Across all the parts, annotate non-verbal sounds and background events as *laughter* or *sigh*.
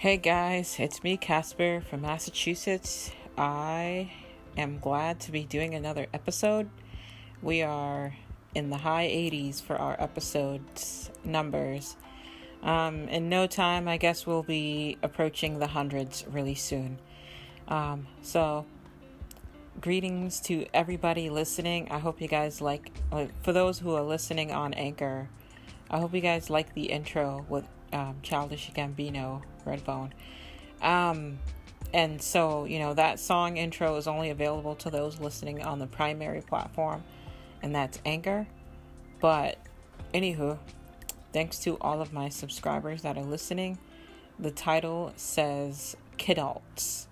Hey guys, it's me, Casper from Massachusetts. I am glad to be doing another episode. We are in the high 80s for our episodes numbers. Um, in no time, I guess we'll be approaching the hundreds really soon. Um, so, greetings to everybody listening. I hope you guys like, for those who are listening on Anchor, I hope you guys like the intro with um, Childish Gambino Redbone. Um, and so, you know, that song intro is only available to those listening on the primary platform, and that's Anchor. But, anywho, thanks to all of my subscribers that are listening, the title says Kidults.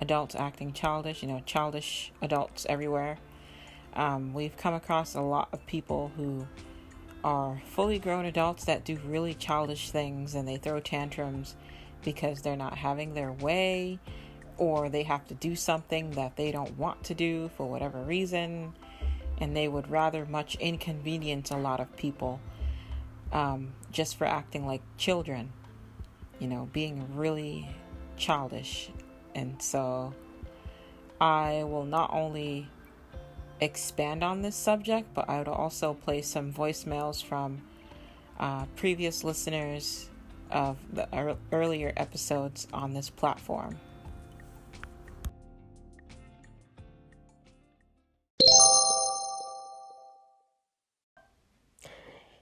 Adults acting childish, you know, childish adults everywhere. Um, we've come across a lot of people who are fully grown adults that do really childish things and they throw tantrums because they're not having their way or they have to do something that they don't want to do for whatever reason. And they would rather much inconvenience a lot of people um, just for acting like children you know being really childish. And so i will not only expand on this subject, but I would also play some voicemails from uh, previous listeners of the er- earlier episodes on this platform.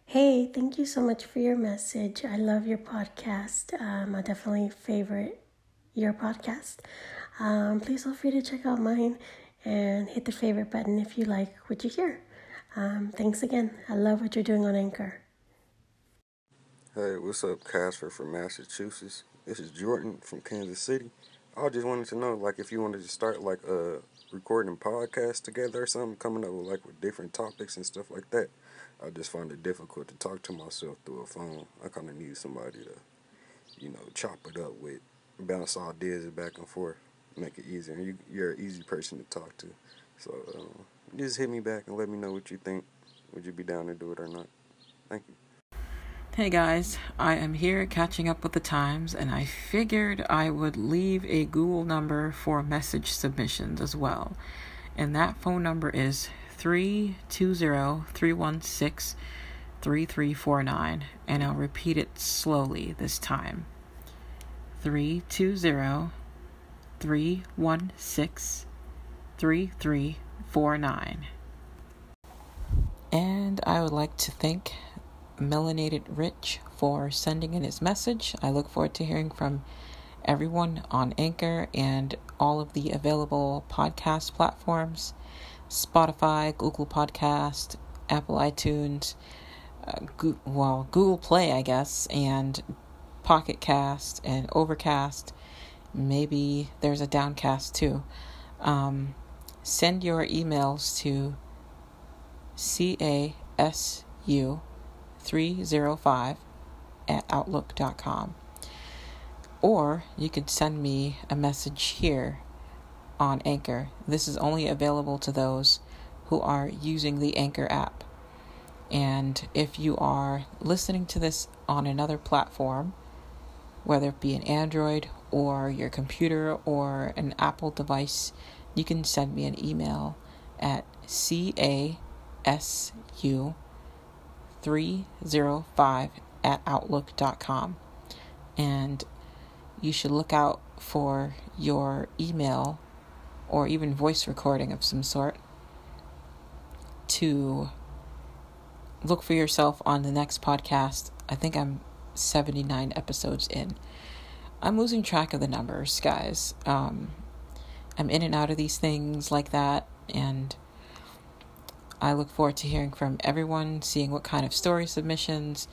Hey, thank you so much for your message. I love your podcast. Um, I definitely favorite your podcast. Um, please feel free to check out mine and hit the favorite button if you like what you hear. Um, thanks again. I love what you're doing on Anchor. Hey, what's up, Casper from Massachusetts? This is Jordan from Kansas City. I just wanted to know, like, if you wanted to start like a uh, recording podcast together or something, coming up with like with different topics and stuff like that. I just find it difficult to talk to myself through a phone. I kind of need somebody to, you know, chop it up with, bounce ideas back and forth make it easier. You, you're an easy person to talk to. So um, just hit me back and let me know what you think. Would you be down to do it or not? Thank you. Hey guys, I am here catching up with the times, and I figured I would leave a Google number for message submissions as well. And that phone number is 320 316 3349. And I'll repeat it slowly this time 320 316 3349. And I would like to thank Melanated Rich for sending in his message. I look forward to hearing from everyone on Anchor and all of the available podcast platforms Spotify, Google Podcast, Apple iTunes, uh, well, Google Play, I guess, and Pocket Cast and Overcast maybe there's a downcast too. Um, send your emails to casu305 at outlook.com. Or you could send me a message here on Anchor. This is only available to those who are using the Anchor app. And if you are listening to this on another platform, whether it be an Android or your computer or an Apple device, you can send me an email at casu305 at outlook.com. And you should look out for your email or even voice recording of some sort to look for yourself on the next podcast. I think I'm 79 episodes in. I'm losing track of the numbers, guys. Um, I'm in and out of these things like that, and I look forward to hearing from everyone, seeing what kind of story submissions.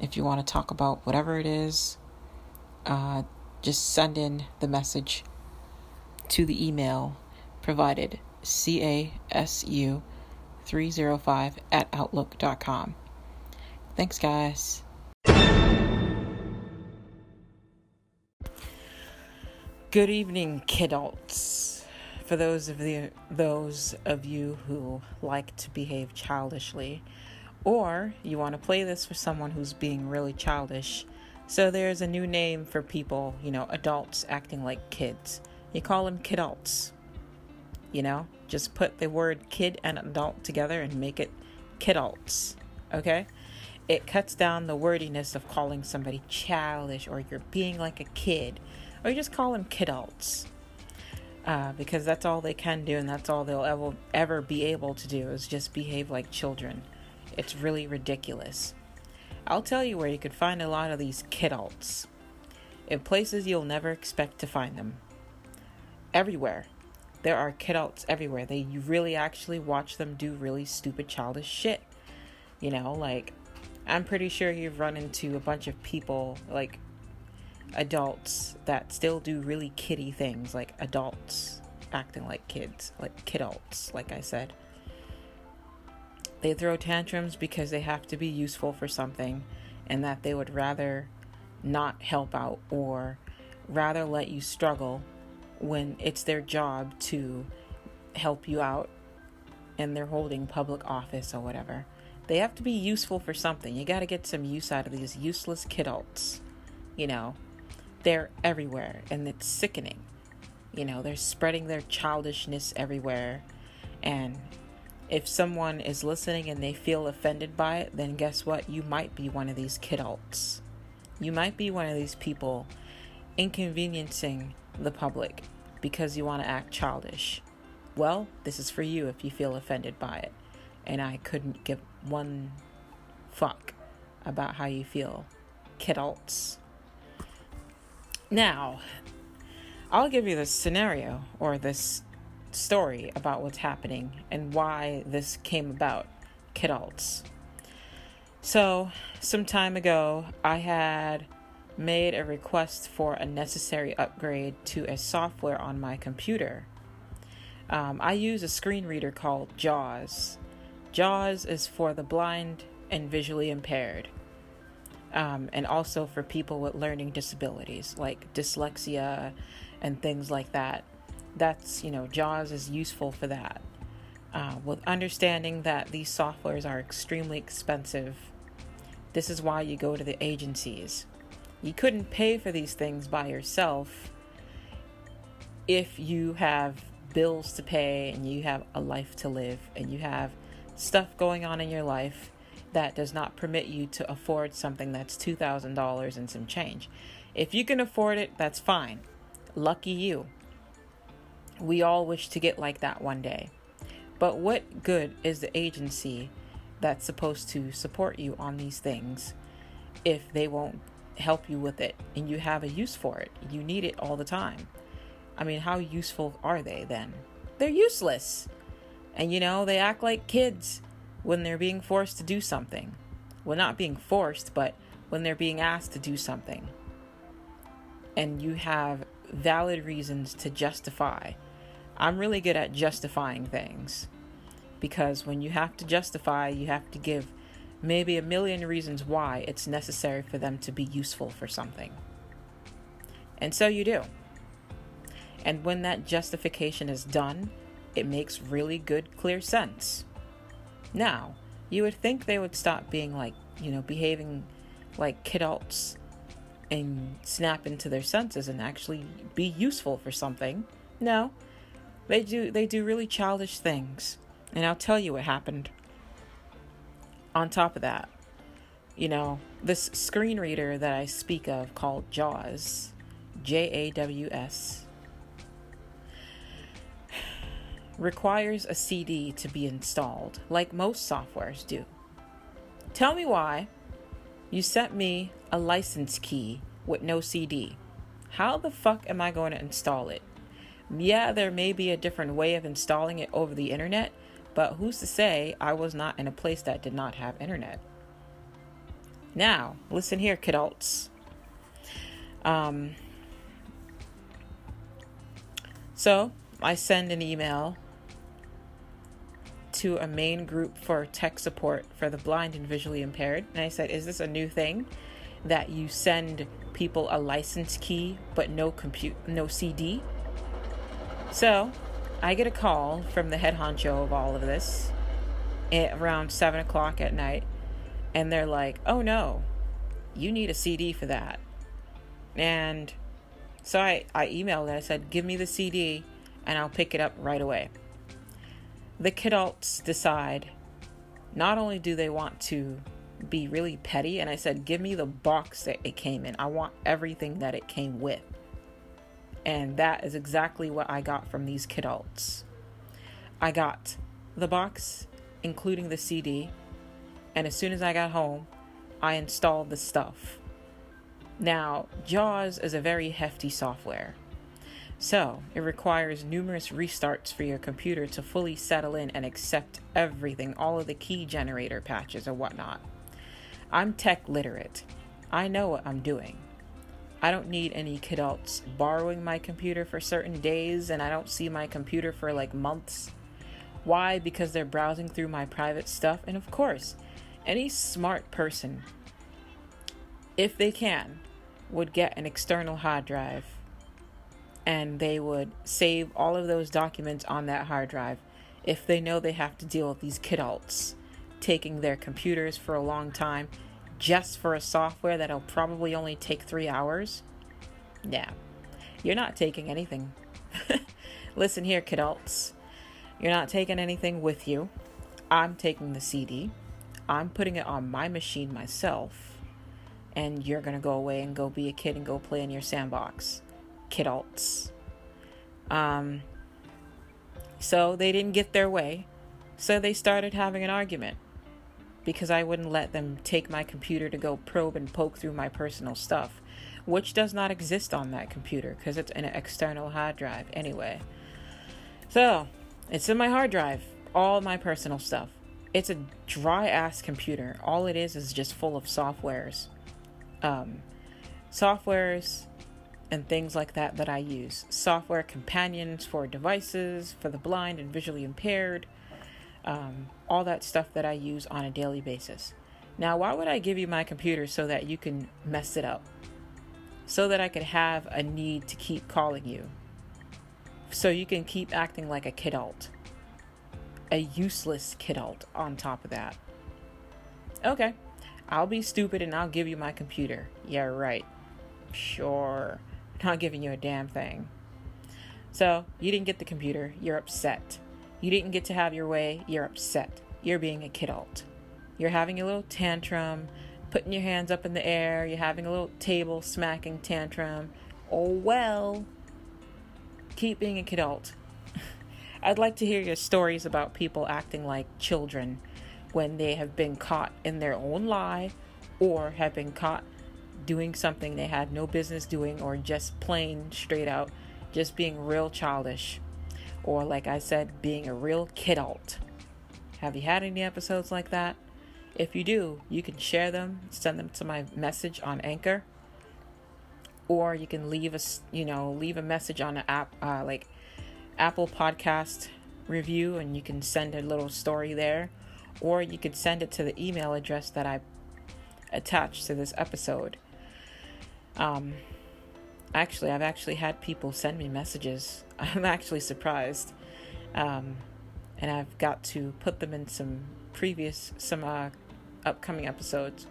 If you want to talk about whatever it is, uh, just send in the message to the email provided casu305 at outlook.com. Thanks, guys. Good evening, kidults. For those of the those of you who like to behave childishly, or you want to play this for someone who's being really childish, So there's a new name for people, you know, adults acting like kids. You call them kidults. You know, just put the word kid and adult together and make it kidults. Okay? It cuts down the wordiness of calling somebody childish or you're being like a kid. Or you just call them kidults. Uh, because that's all they can do and that's all they'll ever, ever be able to do is just behave like children. It's really ridiculous. I'll tell you where you could find a lot of these kidults. In places you'll never expect to find them. Everywhere. There are kidults everywhere. They really actually watch them do really stupid childish shit. You know, like I'm pretty sure you've run into a bunch of people like adults that still do really kiddie things, like adults acting like kids, like kidults, like I said. They throw tantrums because they have to be useful for something and that they would rather not help out or rather let you struggle when it's their job to help you out and they're holding public office or whatever. They have to be useful for something. You got to get some use out of these useless kidults. You know, they're everywhere and it's sickening. You know, they're spreading their childishness everywhere. And if someone is listening and they feel offended by it, then guess what? You might be one of these kidults. You might be one of these people inconveniencing the public because you want to act childish. Well, this is for you if you feel offended by it. And I couldn't give one fuck about how you feel. Kidults. Now, I'll give you this scenario or this story about what's happening and why this came about, kidults. So, some time ago, I had made a request for a necessary upgrade to a software on my computer. Um, I use a screen reader called JAWS. JAWS is for the blind and visually impaired um, and also for people with learning disabilities like dyslexia and things like that. That's, you know, JAWS is useful for that. Uh, with understanding that these softwares are extremely expensive, this is why you go to the agencies. You couldn't pay for these things by yourself if you have bills to pay and you have a life to live and you have stuff going on in your life that does not permit you to afford something that's $2,000 and some change. If you can afford it, that's fine. Lucky you. We all wish to get like that one day. But what good is the agency that's supposed to support you on these things if they won't help you with it and you have a use for it? You need it all the time. I mean, how useful are they then? They're useless. And you know, they act like kids when they're being forced to do something. Well, not being forced, but when they're being asked to do something. And you have valid reasons to justify. I'm really good at justifying things because when you have to justify, you have to give maybe a million reasons why it's necessary for them to be useful for something. And so you do. And when that justification is done, it makes really good, clear sense. Now, you would think they would stop being like, you know, behaving like kidults and snap into their senses and actually be useful for something. No. They do they do really childish things. And I'll tell you what happened. On top of that, you know, this screen reader that I speak of called JAWS, J A W S, requires a CD to be installed, like most softwares do. Tell me why you sent me a license key with no CD. How the fuck am I going to install it? Yeah, there may be a different way of installing it over the internet, but who's to say I was not in a place that did not have internet? Now, listen here, kidults. Um, so I send an email to a main group for tech support for the blind and visually impaired. And I said, Is this a new thing that you send people a license key but no compute no CD? So I get a call from the head honcho of all of this at around seven o'clock at night, and they're like, Oh no, you need a CD for that. And so I, I emailed it. I said, give me the CD and I'll pick it up right away. The kidults decide not only do they want to be really petty, and I said, give me the box that it came in. I want everything that it came with. And that is exactly what I got from these kidults. I got the box, including the CD, and as soon as I got home, I installed the stuff. Now, JAWS is a very hefty software. So, it requires numerous restarts for your computer to fully settle in and accept everything, all of the key generator patches or whatnot. I'm tech literate. I know what I'm doing. I don't need any kidults borrowing my computer for certain days, and I don't see my computer for like months. Why? Because they're browsing through my private stuff, and of course, any smart person, if they can, would get an external hard drive and they would save all of those documents on that hard drive if they know they have to deal with these kidults taking their computers for a long time just for a software that'll probably only take three hours. Yeah, you're not taking anything. *laughs* Listen here, kidults. You're not taking anything with you. I'm taking the CD. I'm putting it on my machine myself. And you're going to go away and go be a kid and go play in your sandbox. Kidults. Um, so they didn't get their way. So they started having an argument because I wouldn't let them take my computer to go probe and poke through my personal stuff, which does not exist on that computer because it's an external hard drive anyway. So, it's in my hard drive, all my personal stuff. It's a dry ass computer. All it is is just full of softwares. Um, softwares and things like that that I use. Software companions for devices, for the blind and visually impaired, um, all that stuff that I use on a daily basis. Now, why would I give you my computer so that you can mess it up? So that I could have a need to keep calling you. So you can keep acting like a kidult. A useless kidult on top of that. Okay, I'll be stupid and I'll give you my computer. Yeah, right. Sure. Not giving you a damn thing. So, you didn't get the computer. You're upset. You didn't get to have your way, you're upset. You're being a kidult. You're having a little tantrum, putting your hands up in the air, you're having a little table smacking tantrum. Oh well. Keep being a kidult. *laughs* I'd like to hear your stories about people acting like children when they have been caught in their own lie or have been caught doing something they had no business doing or just plain straight out just being real childish or like I said, being a real kidult. Have you had any episodes like that? If you do, you can share them, send them to my message on Anchor, or you can leave a you know leave a message on an app uh, like Apple Podcast review, and you can send a little story there, or you could send it to the email address that I attached to this episode. Um, actually, I've actually had people send me messages *laughs* I'm actually surprised. Um, and I've got to put them in some previous, some uh, upcoming episodes.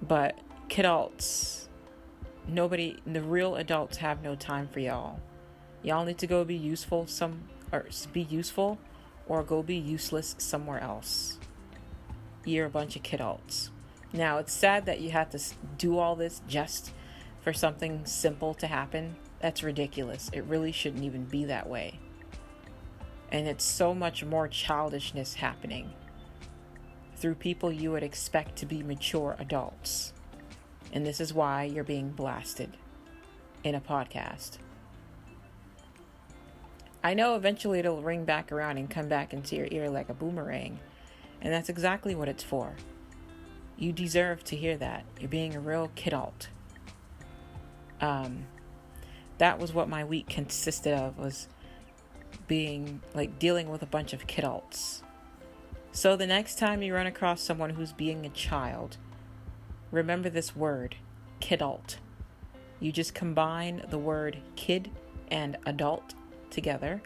But kidults, nobody, the real adults have no time for y'all. Y'all need to go be useful some, or be useful, or go be useless somewhere else. You're a bunch of kidults. Now it's sad that you have to do all this just for something simple to happen that's ridiculous. It really shouldn't even be that way. And it's so much more childishness happening through people you would expect to be mature adults. And this is why you're being blasted in a podcast. I know eventually it'll ring back around and come back into your ear like a boomerang, and that's exactly what it's for. You deserve to hear that. You're being a real kidult. Um, that was what my week consisted of was being like dealing with a bunch of kidults. So the next time you run across someone who's being a child, remember this word, kidult. You just combine the word kid and adult together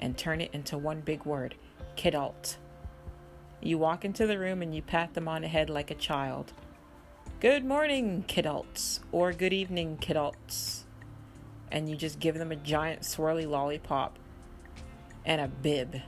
and turn it into one big word, kidult. You walk into the room and you pat them on the head like a child. Good morning, kidults, or good evening, kidults. And you just give them a giant swirly lollipop and a bib